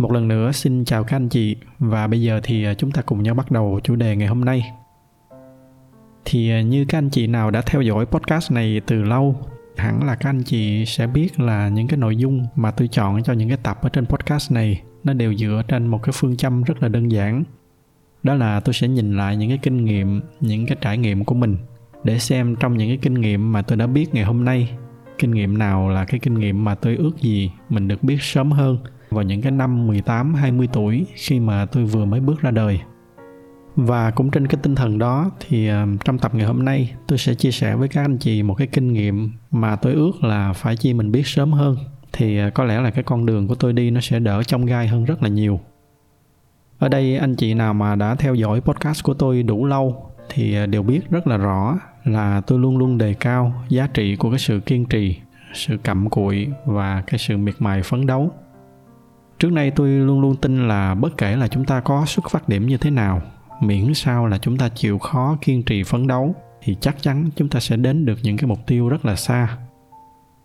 một lần nữa xin chào các anh chị và bây giờ thì à, chúng ta cùng nhau bắt đầu chủ đề ngày hôm nay. Thì à, như các anh chị nào đã theo dõi podcast này từ lâu, hẳn là các anh chị sẽ biết là những cái nội dung mà tôi chọn cho những cái tập ở trên podcast này nó đều dựa trên một cái phương châm rất là đơn giản. Đó là tôi sẽ nhìn lại những cái kinh nghiệm, những cái trải nghiệm của mình để xem trong những cái kinh nghiệm mà tôi đã biết ngày hôm nay, kinh nghiệm nào là cái kinh nghiệm mà tôi ước gì mình được biết sớm hơn – vào những cái năm 18, 20 tuổi khi mà tôi vừa mới bước ra đời. Và cũng trên cái tinh thần đó thì ờ, trong tập ngày hôm nay tôi sẽ chia sẻ với các anh chị một cái kinh nghiệm mà tôi ước là phải chi mình biết sớm hơn thì ờ, có lẽ là cái con đường của tôi đi nó sẽ đỡ trong gai hơn rất là nhiều. Ở đây anh chị nào mà đã theo dõi podcast của tôi đủ lâu thì ờ, đều biết rất là rõ là tôi luôn luôn đề cao giá trị của cái sự kiên trì, sự cặm cụi và cái sự miệt mài phấn đấu trước nay tôi luôn luôn tin là bất kể là chúng ta có xuất phát điểm như thế nào, miễn sao là chúng ta chịu khó kiên trì phấn đấu, thì chắc chắn chúng ta sẽ đến được những cái mục tiêu rất là xa.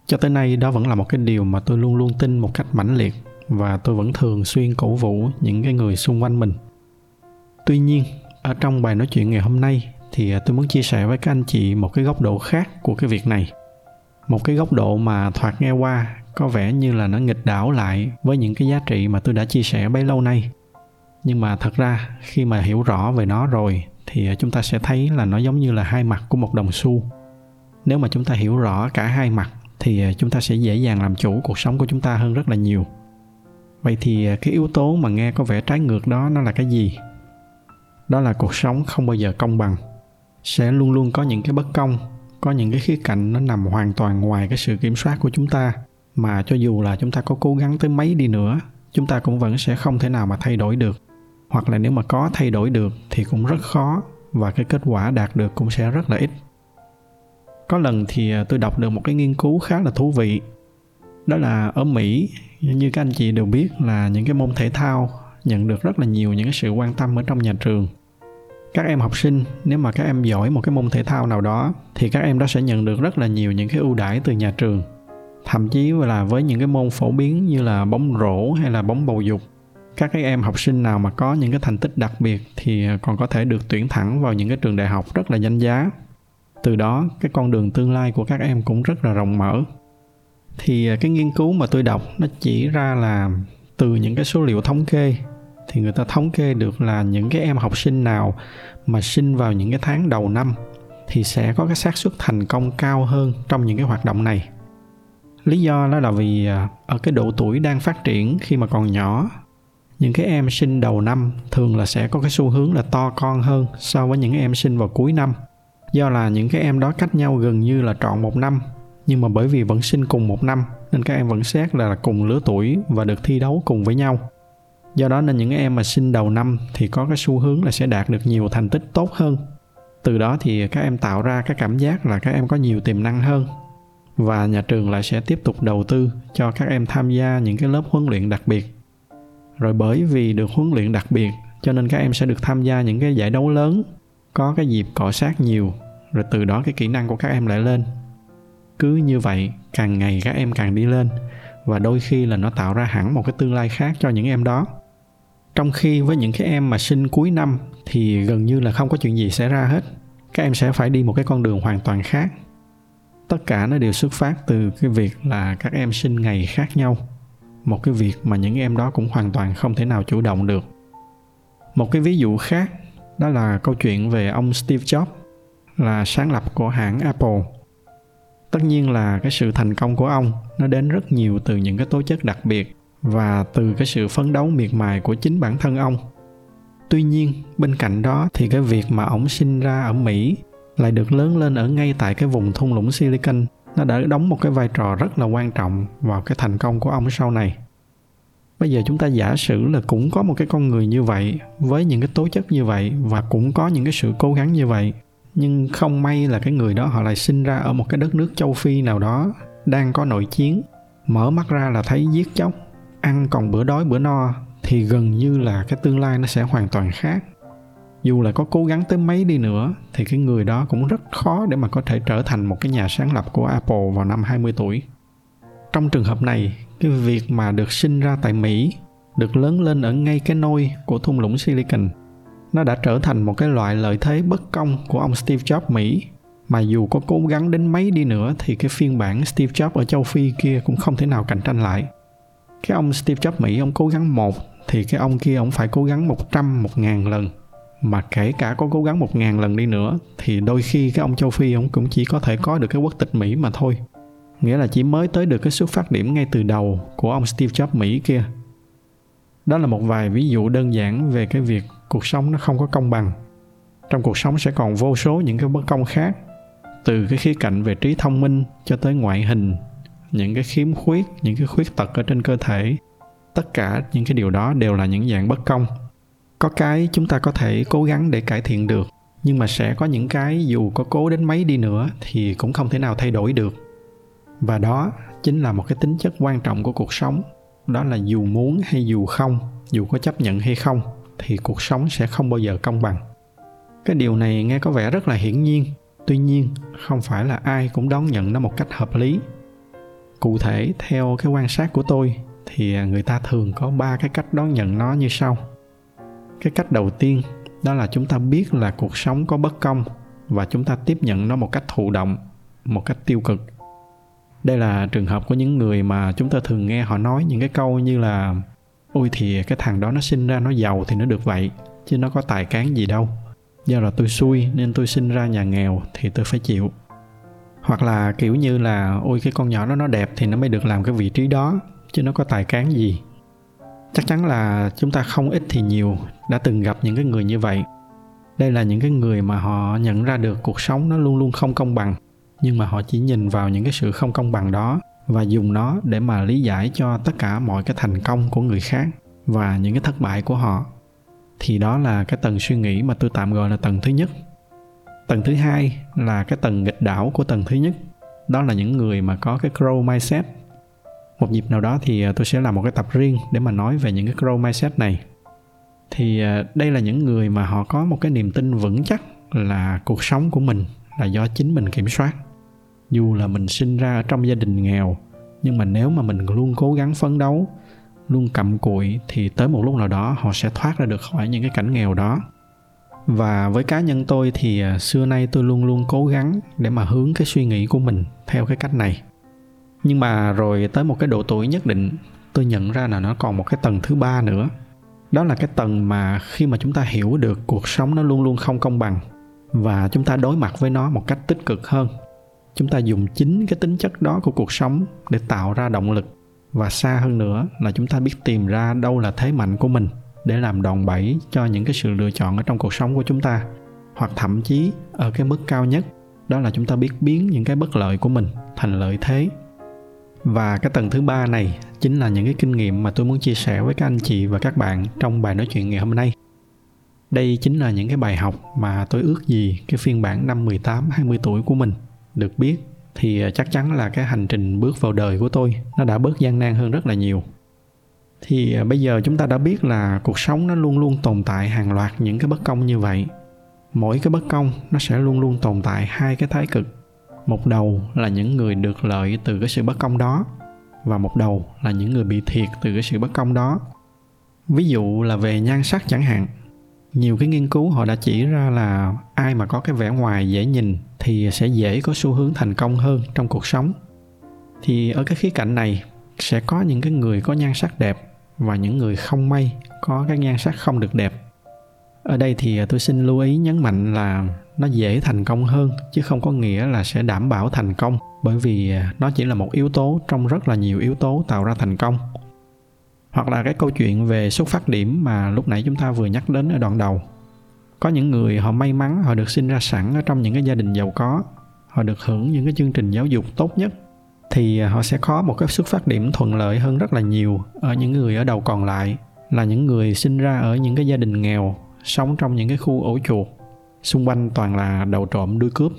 Cho tới nay đó vẫn là một cái điều mà tôi luôn luôn tin một cách mãnh liệt và tôi vẫn thường xuyên cổ vũ những cái người xung quanh mình. Tuy nhiên, ở trong bài nói chuyện ngày hôm nay thì tôi muốn chia sẻ với các anh chị một cái góc độ khác của cái việc này. Một cái góc độ mà thoạt nghe qua có vẻ như là nó nghịch đảo lại với những cái giá trị mà tôi đã chia sẻ bấy lâu nay. Nhưng mà thật ra, khi mà hiểu rõ về nó rồi, thì chúng ta sẽ thấy là nó giống như là hai mặt của một đồng xu. Nếu mà chúng ta hiểu rõ cả hai mặt, thì chúng ta sẽ dễ dàng làm chủ cuộc sống của chúng ta hơn rất là nhiều. Vậy thì cái yếu tố mà nghe có vẻ trái ngược đó, nó là cái gì? Đó là cuộc sống không bao giờ công bằng. Sẽ luôn luôn có những cái bất công, có những cái khía cạnh nó nằm hoàn toàn ngoài cái sự kiểm soát của chúng ta mà cho dù là chúng ta có cố gắng tới mấy đi nữa, chúng ta cũng vẫn sẽ không thể nào mà thay đổi được. Hoặc là nếu mà có thay đổi được thì cũng rất khó, và cái kết quả đạt được cũng sẽ rất là ít. Có lần thì à, tôi đọc được một cái nghiên cứu khá là thú vị. Đó là ở mỹ, như các anh chị đều biết là những cái môn thể thao nhận được rất là nhiều những cái sự quan tâm ở trong nhà trường. Các em học sinh, nếu mà các em giỏi một cái môn thể thao nào đó, thì các em đó sẽ nhận được rất là nhiều những cái ưu đãi từ nhà trường thậm chí là với những cái môn phổ biến như là bóng rổ hay là bóng bầu dục, các cái em học sinh nào mà có những cái thành tích đặc biệt thì còn có thể được tuyển thẳng vào những cái trường đại học rất là danh giá. Từ đó, cái con đường tương lai của các em cũng rất là rộng mở. Thì à, cái nghiên cứu mà tôi đọc nó chỉ ra là từ những cái số liệu thống kê, thì người ta thống kê được là những cái em học sinh nào mà sinh vào những cái tháng đầu năm thì sẽ có cái xác suất thành công cao hơn trong những cái hoạt động này lý do đó là vì à, ở cái độ tuổi đang phát triển khi mà còn nhỏ, những cái em sinh đầu năm thường là sẽ có cái xu hướng là to con hơn so với những em sinh vào cuối năm. Do là những cái em đó cách nhau gần như là trọn một năm, nhưng mà bởi vì vẫn sinh cùng một năm, nên các em vẫn xét là cùng lứa tuổi và được thi đấu cùng với nhau. Do đó nên những em mà sinh đầu năm thì có cái xu hướng là sẽ đạt được nhiều thành tích tốt hơn. Từ đó thì các em tạo ra cái cảm giác là các em có nhiều tiềm năng hơn và nhà trường lại sẽ tiếp tục đầu tư cho các em tham gia những cái lớp huấn luyện đặc biệt. Rồi bởi vì được huấn luyện đặc biệt, cho nên các em sẽ được tham gia những cái giải đấu lớn, có cái dịp cọ sát nhiều, rồi từ đó cái kỹ năng của các em lại lên. Cứ như vậy, càng ngày các em càng đi lên, và đôi khi là nó tạo ra hẳn một cái tương lai khác cho những em đó. Trong khi với những cái em mà sinh cuối năm thì gần như là không có chuyện gì xảy ra hết. Các em sẽ phải đi một cái con đường hoàn toàn khác tất cả nó đều xuất phát từ cái việc là các em sinh ngày khác nhau. Một cái việc mà những em đó cũng hoàn toàn không thể nào chủ động được. Một cái ví dụ khác, đó là câu chuyện về ông steve jobs, là sáng lập của hãng apple. Tất nhiên là cái sự thành công của ông nó đến rất nhiều từ những cái tố chất đặc biệt và từ cái sự phấn đấu miệt mài của chính bản thân ông. Tuy nhiên, bên cạnh đó thì cái việc mà ông sinh ra ở mỹ lại được lớn lên ở ngay tại cái vùng thung lũng Silicon. Nó đã đóng một cái vai trò rất là quan trọng vào cái thành công của ông sau này. bây giờ chúng ta giả sử là cũng có một cái con người như vậy, với những cái tố chất như vậy và cũng có những cái sự cố gắng như vậy. Nhưng không may là cái người đó họ lại sinh ra ở một cái đất nước châu phi nào đó, đang có nội chiến. Mở mắt ra là thấy giết chóc, ăn còn bữa đói bữa no, thì gần như là cái tương lai nó sẽ hoàn toàn khác dù là có cố gắng tới mấy đi nữa thì cái người đó cũng rất khó để mà có thể trở thành một cái nhà sáng lập của Apple vào năm 20 tuổi. Trong trường hợp này, cái việc mà được sinh ra tại Mỹ, được lớn lên ở ngay cái nôi của thung lũng Silicon, nó đã trở thành một cái loại lợi thế bất công của ông Steve Jobs Mỹ mà dù có cố gắng đến mấy đi nữa thì cái phiên bản Steve Jobs ở châu Phi kia cũng không thể nào cạnh tranh lại. Cái ông Steve Jobs Mỹ ông cố gắng một thì cái ông kia ông phải cố gắng một trăm một ngàn lần mà kể cả có cố gắng một ngàn lần đi nữa, thì đôi khi cái ông châu phi ông cũng chỉ có thể có được cái quốc tịch mỹ mà thôi. Nghĩa là chỉ mới tới được cái xuất phát điểm ngay từ đầu của ông steve jobs mỹ kia. Đó là một vài ví dụ đơn giản về cái việc cuộc sống nó không có công bằng. Trong cuộc sống sẽ còn vô số những cái bất công khác, từ cái khía cạnh về trí thông minh cho tới ngoại hình, những cái khiếm khuyết, những cái khuyết tật ở trên cơ thể. Tất cả những cái điều đó đều là những dạng bất công có cái chúng ta có thể cố gắng để cải thiện được, nhưng mà sẽ có những cái dù có cố đến mấy đi nữa thì cũng không thể nào thay đổi được. Và đó chính là một cái tính chất quan trọng của cuộc sống, đó là dù muốn hay dù không, dù có chấp nhận hay không, thì cuộc sống sẽ không bao giờ công bằng. Cái điều này nghe có vẻ rất là hiển nhiên, tuy nhiên không phải là ai cũng đón nhận nó một cách hợp lý. Cụ thể, theo cái quan sát của tôi thì người ta thường có ba cái cách đón nhận nó như sau cái cách đầu tiên, đó là chúng ta biết là cuộc sống có bất công và chúng ta tiếp nhận nó một cách thụ động, một cách tiêu cực. Đây là trường hợp của những người mà chúng ta thường nghe họ nói những cái câu như là, ôi thì cái thằng đó nó sinh ra nó giàu thì nó được vậy, chứ nó có tài cán gì đâu. Do là tôi xui nên tôi sinh ra nhà nghèo thì tôi phải chịu. Hoặc là kiểu như là, ôi cái con nhỏ đó nó đẹp thì nó mới được làm cái vị trí đó, chứ nó có tài cán gì chắc chắn là chúng ta không ít thì nhiều đã từng gặp những cái người như vậy. Đây là những cái người mà họ nhận ra được cuộc sống nó luôn luôn không công bằng, nhưng mà họ chỉ nhìn vào những cái sự không công bằng đó và dùng nó để mà lý giải cho tất cả mọi cái thành công của người khác và những cái thất bại của họ. Thì đó là cái tầng suy nghĩ mà tôi tạm gọi là tầng thứ nhất. Tầng thứ hai là cái tầng nghịch đảo của tầng thứ nhất. Đó là những người mà có cái grow mindset một dịp nào đó thì à, tôi sẽ làm một cái tập riêng để mà nói về những cái grow mindset này. Thì à, đây là những người mà họ có một cái niềm tin vững chắc là cuộc sống của mình là do chính mình kiểm soát. Dù là mình sinh ra ở trong gia đình nghèo, nhưng mà nếu mà mình luôn cố gắng phấn đấu, luôn cầm cụi thì tới một lúc nào đó họ sẽ thoát ra được khỏi những cái cảnh nghèo đó. Và với cá nhân tôi thì à, xưa nay tôi luôn luôn cố gắng để mà hướng cái suy nghĩ của mình theo cái cách này nhưng mà rồi tới một cái độ tuổi nhất định, tôi nhận ra là nó còn một cái tầng thứ ba nữa. Đó là cái tầng mà khi mà chúng ta hiểu được cuộc sống nó luôn luôn không công bằng và chúng ta đối mặt với nó một cách tích cực hơn, chúng ta dùng chính cái tính chất đó của cuộc sống để tạo ra động lực. Và xa hơn nữa là chúng ta biết tìm ra đâu là thế mạnh của mình để làm đòn bẩy cho những cái sự lựa chọn ở trong cuộc sống của chúng ta, hoặc thậm chí ở cái mức cao nhất, đó là chúng ta biết biến những cái bất lợi của mình thành lợi thế và cái tầng thứ ba này chính là những cái kinh nghiệm mà tôi muốn chia sẻ với các anh chị và các bạn trong bài nói chuyện ngày hôm nay. Đây chính là những cái bài học mà tôi ước gì cái phiên bản năm 18, 20 tuổi của mình được biết thì à, chắc chắn là cái hành trình bước vào đời của tôi nó đã bớt gian nan hơn rất là nhiều. Thì à, bây giờ chúng ta đã biết là cuộc sống nó luôn luôn tồn tại hàng loạt những cái bất công như vậy. Mỗi cái bất công nó sẽ luôn luôn tồn tại hai cái thái cực một đầu là những người được lợi từ cái sự bất công đó, và một đầu là những người bị thiệt từ cái sự bất công đó. Ví dụ là về nhan sắc chẳng hạn, nhiều cái nghiên cứu họ đã chỉ ra là ai mà có cái vẻ ngoài dễ nhìn thì sẽ dễ có xu hướng thành công hơn trong cuộc sống. Thì ở cái khía cạnh này sẽ có những cái người có nhan sắc đẹp và những người không may có cái nhan sắc không được đẹp. Ở đây thì tôi xin lưu ý nhấn mạnh là nó dễ thành công hơn, chứ không có nghĩa là sẽ đảm bảo thành công, bởi vì à, nó chỉ là một yếu tố trong rất là nhiều yếu tố tạo ra thành công. Hoặc là cái câu chuyện về xuất phát điểm mà lúc nãy chúng ta vừa nhắc đến ở đoạn đầu. Có những người họ may mắn, họ được sinh ra sẵn ở trong những cái gia đình giàu có, họ được hưởng những cái chương trình giáo dục tốt nhất, thì à, họ sẽ có một cái xuất phát điểm thuận lợi hơn rất là nhiều ở những người ở đầu còn lại, là những người sinh ra ở những cái gia đình nghèo, sống trong những cái khu ổ chuột xung quanh toàn là đầu trộm đuôi cướp.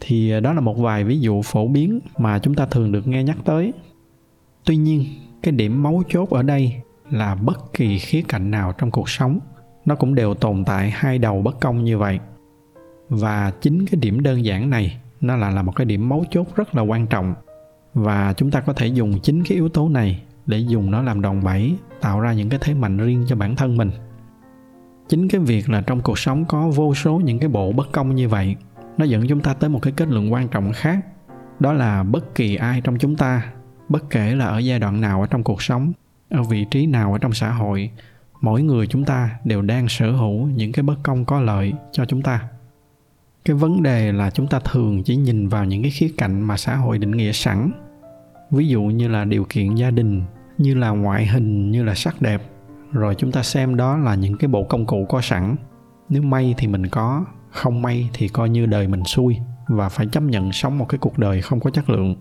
Thì ờ, đó là một vài ví dụ phổ biến mà chúng ta thường được nghe nhắc tới. Tuy nhiên, cái điểm mấu chốt ở đây là bất kỳ khía cạnh nào trong cuộc sống, nó cũng đều tồn tại hai đầu bất công như vậy. Và chính cái điểm đơn giản này, nó là là một cái điểm mấu chốt rất là quan trọng. Và chúng ta có thể dùng chính cái yếu tố này để dùng nó làm đòn bẩy, tạo ra những cái thế mạnh riêng cho bản thân mình chính cái việc là trong cuộc sống có vô số những cái bộ bất công như vậy, nó dẫn chúng ta tới một cái kết luận quan trọng khác. Đó là bất kỳ ai trong chúng ta, bất kể là ở giai đoạn nào ở trong cuộc sống, ở vị trí nào ở trong xã hội, mỗi người chúng ta đều đang sở hữu những cái bất công có lợi cho chúng ta. Cái vấn đề là chúng ta thường chỉ nhìn vào những cái khía cạnh mà xã hội định nghĩa sẵn. Ví dụ như là điều kiện gia đình, như là ngoại hình, như là sắc đẹp rồi chúng ta xem đó là những cái bộ công cụ có sẵn. Nếu may thì mình có, không may thì coi như đời mình xui và phải chấp nhận sống một cái cuộc đời không có chất lượng.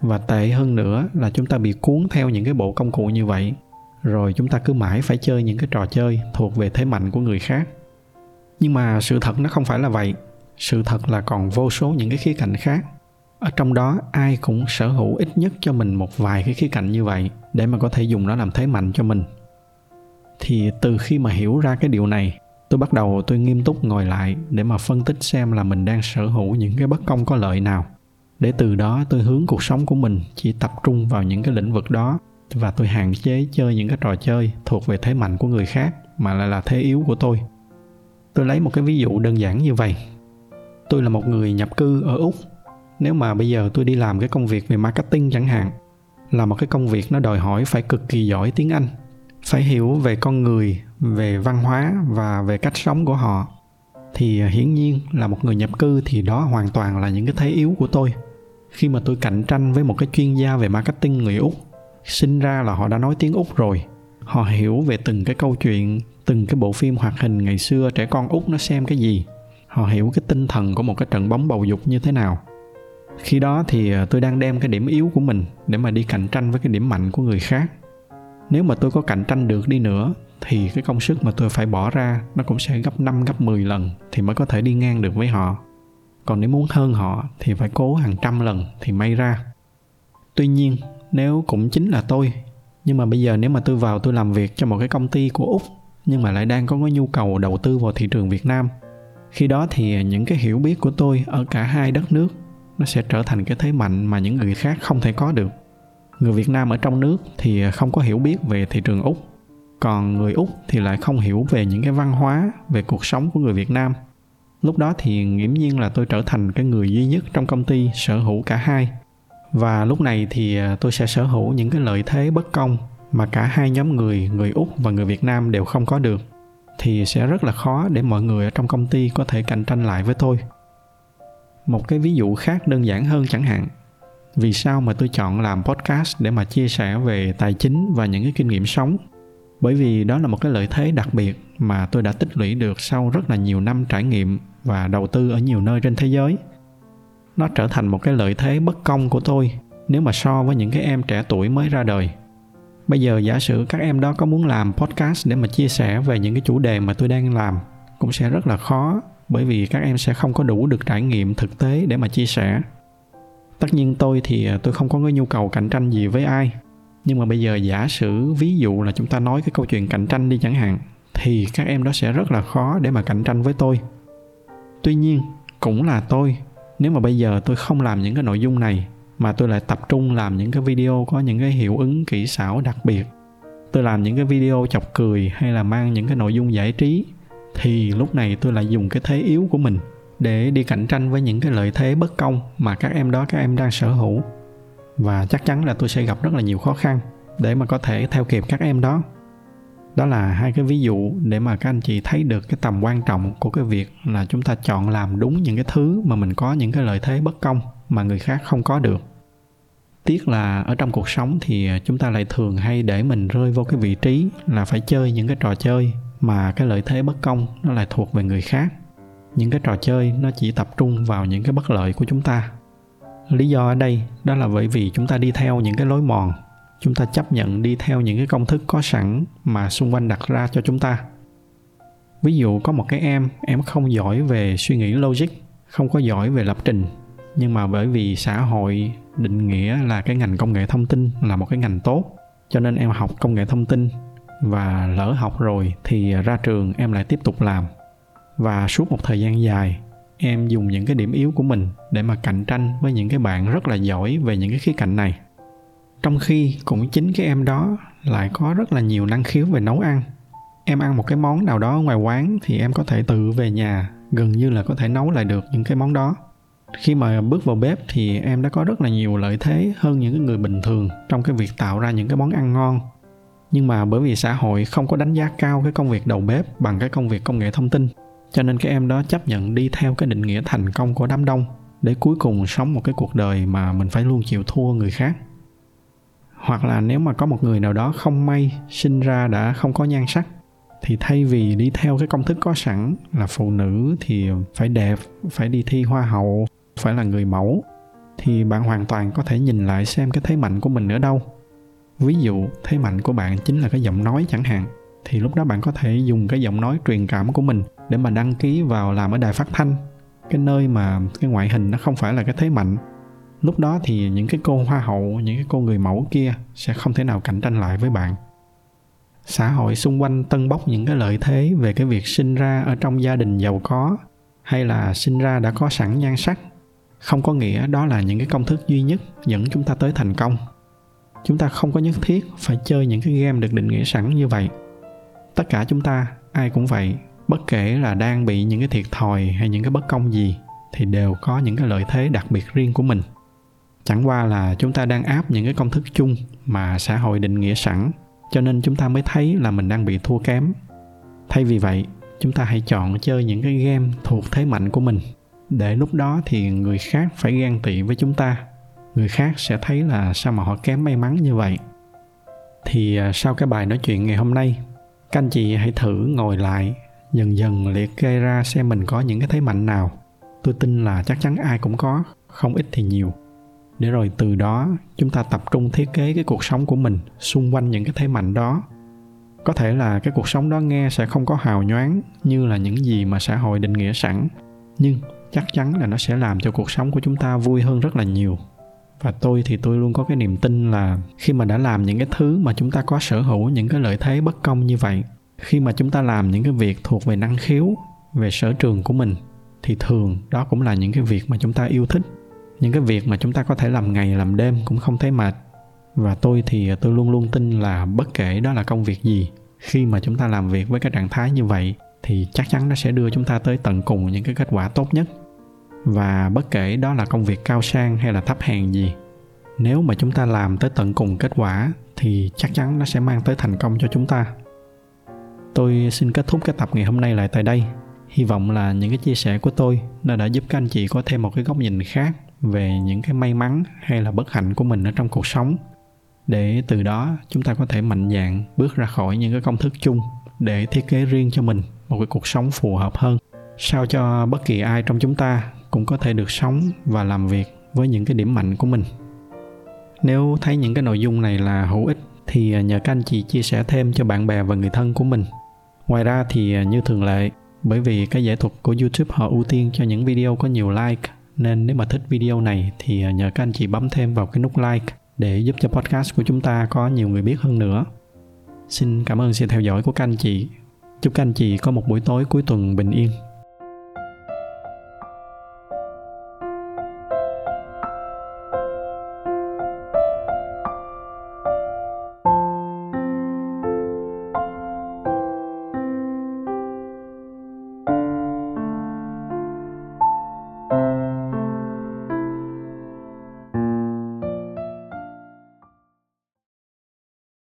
Và tệ hơn nữa là chúng ta bị cuốn theo những cái bộ công cụ như vậy. Rồi chúng ta cứ mãi phải chơi những cái trò chơi thuộc về thế mạnh của người khác. Nhưng mà sự thật nó không phải là vậy. Sự thật là còn vô số những cái khía cạnh khác. Ở trong đó, ai cũng sở hữu ít nhất cho mình một vài cái khía cạnh như vậy để mà có thể dùng nó làm thế mạnh cho mình thì từ khi mà hiểu ra cái điều này, tôi bắt đầu tôi nghiêm túc ngồi lại để mà phân tích xem là mình đang sở hữu những cái bất công có lợi nào. Để từ đó tôi hướng cuộc sống của mình chỉ tập trung vào những cái lĩnh vực đó và tôi hạn chế chơi những cái trò chơi thuộc về thế mạnh của người khác mà lại là thế yếu của tôi. Tôi lấy một cái ví dụ đơn giản như vậy. Tôi là một người nhập cư ở úc. Nếu mà bây giờ tôi đi làm cái công việc về marketing chẳng hạn, là một cái công việc nó đòi hỏi phải cực kỳ giỏi tiếng anh phải hiểu về con người, về văn hóa và về cách sống của họ, thì hiển nhiên là một người nhập cư thì đó hoàn toàn là những cái thế yếu của tôi. Khi mà tôi cạnh tranh với một cái chuyên gia về marketing người úc, sinh ra là họ đã nói tiếng úc rồi. Họ hiểu về từng cái câu chuyện, từng cái bộ phim hoạt hình ngày xưa trẻ con úc nó xem cái gì. Họ hiểu cái tinh thần của một cái trận bóng bầu dục như thế nào. Khi đó thì tôi đang đem cái điểm yếu của mình để mà đi cạnh tranh với cái điểm mạnh của người khác nếu mà tôi có cạnh tranh được đi nữa thì cái công sức mà tôi phải bỏ ra nó cũng sẽ gấp 5 gấp 10 lần thì mới có thể đi ngang được với họ. Còn nếu muốn hơn họ thì phải cố hàng trăm lần thì may ra. Tuy nhiên, nếu cũng chính là tôi, nhưng mà bây giờ nếu mà tôi vào tôi làm việc cho một cái công ty của Úc nhưng mà lại đang có cái nhu cầu đầu tư vào thị trường Việt Nam. Khi đó thì những cái hiểu biết của tôi ở cả hai đất nước nó sẽ trở thành cái thế mạnh mà những người khác không thể có được người việt nam ở trong nước thì không có hiểu biết về thị trường úc. Còn người úc thì lại không hiểu về những cái văn hóa, về cuộc sống của người việt nam. Lúc đó thì nghiễm nhiên là tôi trở thành cái người duy nhất trong công ty sở hữu cả hai. Và lúc này thì à, tôi sẽ sở hữu những cái lợi thế bất công mà cả hai nhóm người người úc và người việt nam đều không có được, thì sẽ rất là khó để mọi người ở trong công ty có thể cạnh tranh lại với tôi. Một cái ví dụ khác đơn giản hơn chẳng hạn vì sao mà tôi chọn làm podcast để mà chia sẻ về tài chính và những cái kinh nghiệm sống? Bởi vì đó là một cái lợi thế đặc biệt mà tôi đã tích lũy được sau rất là nhiều năm trải nghiệm và đầu tư ở nhiều nơi trên thế giới. Nó trở thành một cái lợi thế bất công của tôi nếu mà so với những cái em trẻ tuổi mới ra đời. Bây giờ giả sử các em đó có muốn làm podcast để mà chia sẻ về những cái chủ đề mà tôi đang làm cũng sẽ rất là khó bởi vì các em sẽ không có đủ được trải nghiệm thực tế để mà chia sẻ tất nhiên tôi thì à, tôi không có cái nhu cầu cạnh tranh gì với ai. Nhưng mà bây giờ giả sử ví dụ là chúng ta nói cái câu chuyện cạnh tranh đi chẳng hạn, thì các em đó sẽ rất là khó để mà cạnh tranh với tôi. Tuy nhiên, cũng là tôi, nếu mà bây giờ tôi không làm những cái nội dung này, mà tôi lại tập trung làm những cái video có những cái hiệu ứng kỹ xảo đặc biệt, tôi làm những cái video chọc cười hay là mang những cái nội dung giải trí, thì lúc này tôi lại dùng cái thế yếu của mình để đi cạnh tranh với những cái lợi thế bất công mà các em đó, các em đang sở hữu. Và chắc chắn là tôi sẽ gặp rất là nhiều khó khăn để mà có thể theo kịp các em đó. Đó là hai cái ví dụ để mà các anh chị thấy được cái tầm quan trọng của cái việc là chúng ta chọn làm đúng những cái thứ mà mình có những cái lợi thế bất công mà người khác không có được. Tiếc là ở trong cuộc sống thì chúng ta lại thường hay để mình rơi vô cái vị trí là phải chơi những cái trò chơi mà cái lợi thế bất công nó lại thuộc về người khác những cái trò chơi nó chỉ tập trung vào những cái bất lợi của chúng ta. Lý do ở đây đó là bởi vì chúng ta đi theo những cái lối mòn. Chúng ta chấp nhận đi theo những cái công thức có sẵn mà xung quanh đặt ra cho chúng ta. Ví dụ có một cái em em không giỏi về suy nghĩ logic, không có giỏi về lập trình. Nhưng mà bởi vì xã hội định nghĩa là cái ngành công nghệ thông tin là một cái ngành tốt, cho nên em học công nghệ thông tin. Và lỡ học rồi thì ra trường em lại tiếp tục làm và suốt một thời gian dài, em dùng những cái điểm yếu của mình để mà cạnh tranh với những cái bạn rất là giỏi về những cái khía cạnh này. Trong khi cũng chính cái em đó lại có rất là nhiều năng khiếu về nấu ăn. Em ăn một cái món nào đó ngoài quán thì em có thể tự về nhà, gần như là có thể nấu lại được những cái món đó. Khi mà bước vào bếp thì em đã có rất là nhiều lợi thế hơn những người bình thường trong cái việc tạo ra những cái món ăn ngon. Nhưng mà bởi vì xã hội không có đánh giá cao cái công việc đầu bếp bằng cái công việc công nghệ thông tin cho nên cái em đó chấp nhận đi theo cái định nghĩa thành công của đám đông để cuối cùng sống một cái cuộc đời mà mình phải luôn chịu thua người khác. Hoặc là nếu mà có một người nào đó không may, sinh ra đã không có nhan sắc, thì thay vì đi theo cái công thức có sẵn là phụ nữ thì phải đẹp, phải đi thi hoa hậu, phải là người mẫu, thì bạn hoàn toàn có thể nhìn lại xem cái thế mạnh của mình ở đâu. Ví dụ, thế mạnh của bạn chính là cái giọng nói chẳng hạn, thì lúc đó bạn có thể dùng cái giọng nói truyền cảm của mình để mà đăng ký vào làm ở đài phát thanh. Cái nơi mà cái ngoại hình nó không phải là cái thế mạnh. Lúc đó thì những cái cô hoa hậu, những cái cô người mẫu kia sẽ không thể nào cạnh tranh lại với bạn. Xã hội xung quanh tân bốc những cái lợi thế về cái việc sinh ra ở trong gia đình giàu có, hay là sinh ra đã có sẵn nhan sắc. Không có nghĩa đó là những cái công thức duy nhất dẫn chúng ta tới thành công. Chúng ta không có nhất thiết phải chơi những cái game được định nghĩa sẵn như vậy. Tất cả chúng ta, ai cũng vậy bất kể là đang bị những cái thiệt thòi hay những cái bất công gì, thì đều có những cái lợi thế đặc biệt riêng của mình. Chẳng qua là chúng ta đang áp những cái công thức chung mà xã hội định nghĩa sẵn, cho nên chúng ta mới thấy là mình đang bị thua kém. Thay vì vậy, chúng ta hãy chọn chơi những cái game thuộc thế mạnh của mình. Để lúc đó thì người khác phải ghen tị với chúng ta. Người khác sẽ thấy là sao mà họ kém may mắn như vậy. Thì à, sau cái bài nói chuyện ngày hôm nay, các anh chị hãy thử ngồi lại dần dần liệt kê ra xem mình có những cái thế mạnh nào. Tôi tin là chắc chắn ai cũng có, không ít thì nhiều. Để rồi từ đó, chúng ta tập trung thiết kế cái cuộc sống của mình xung quanh những cái thế mạnh đó. Có thể là cái cuộc sống đó nghe sẽ không có hào nhoáng như là những gì mà xã hội định nghĩa sẵn, nhưng chắc chắn là nó sẽ làm cho cuộc sống của chúng ta vui hơn rất là nhiều. Và tôi thì tôi luôn có cái niềm tin là khi mà đã làm những cái thứ mà chúng ta có sở hữu, những cái lợi thế bất công như vậy khi mà chúng ta làm những cái việc thuộc về năng khiếu, về sở trường của mình, thì thường đó cũng là những cái việc mà chúng ta yêu thích. Những cái việc mà chúng ta có thể làm ngày, làm đêm cũng không thấy mệt. Và tôi thì à, tôi luôn luôn tin là bất kể đó là công việc gì, khi mà chúng ta làm việc với cái trạng thái như vậy, thì chắc chắn nó sẽ đưa chúng ta tới tận cùng những cái kết quả tốt nhất. Và bất kể đó là công việc cao sang hay là thấp hèn gì, nếu mà chúng ta làm tới tận cùng kết quả, thì chắc chắn nó sẽ mang tới thành công cho chúng ta tôi xin kết thúc cái tập ngày hôm nay lại tại đây. Hy vọng là những cái chia sẻ của tôi đã đã giúp các anh chị có thêm một cái góc nhìn khác về những cái may mắn hay là bất hạnh của mình ở trong cuộc sống. Để từ đó, chúng ta có thể mạnh dạn bước ra khỏi những cái công thức chung để thiết kế riêng cho mình một cái cuộc sống phù hợp hơn. Sao cho bất kỳ ai trong chúng ta cũng có thể được sống và làm việc với những cái điểm mạnh của mình. Nếu thấy những cái nội dung này là hữu ích thì nhờ các anh chị chia sẻ thêm cho bạn bè và người thân của mình ngoài ra thì à, như thường lệ, bởi vì cái giải thuật của youtube họ ưu tiên cho những video có nhiều like, nên nếu mà thích video này thì à, nhờ các anh chị bấm thêm vào cái nút like để giúp cho podcast của chúng ta có nhiều người biết hơn nữa. Xin cảm ơn sự theo dõi của các anh chị. Chúc các anh chị có một buổi tối cuối tuần bình yên.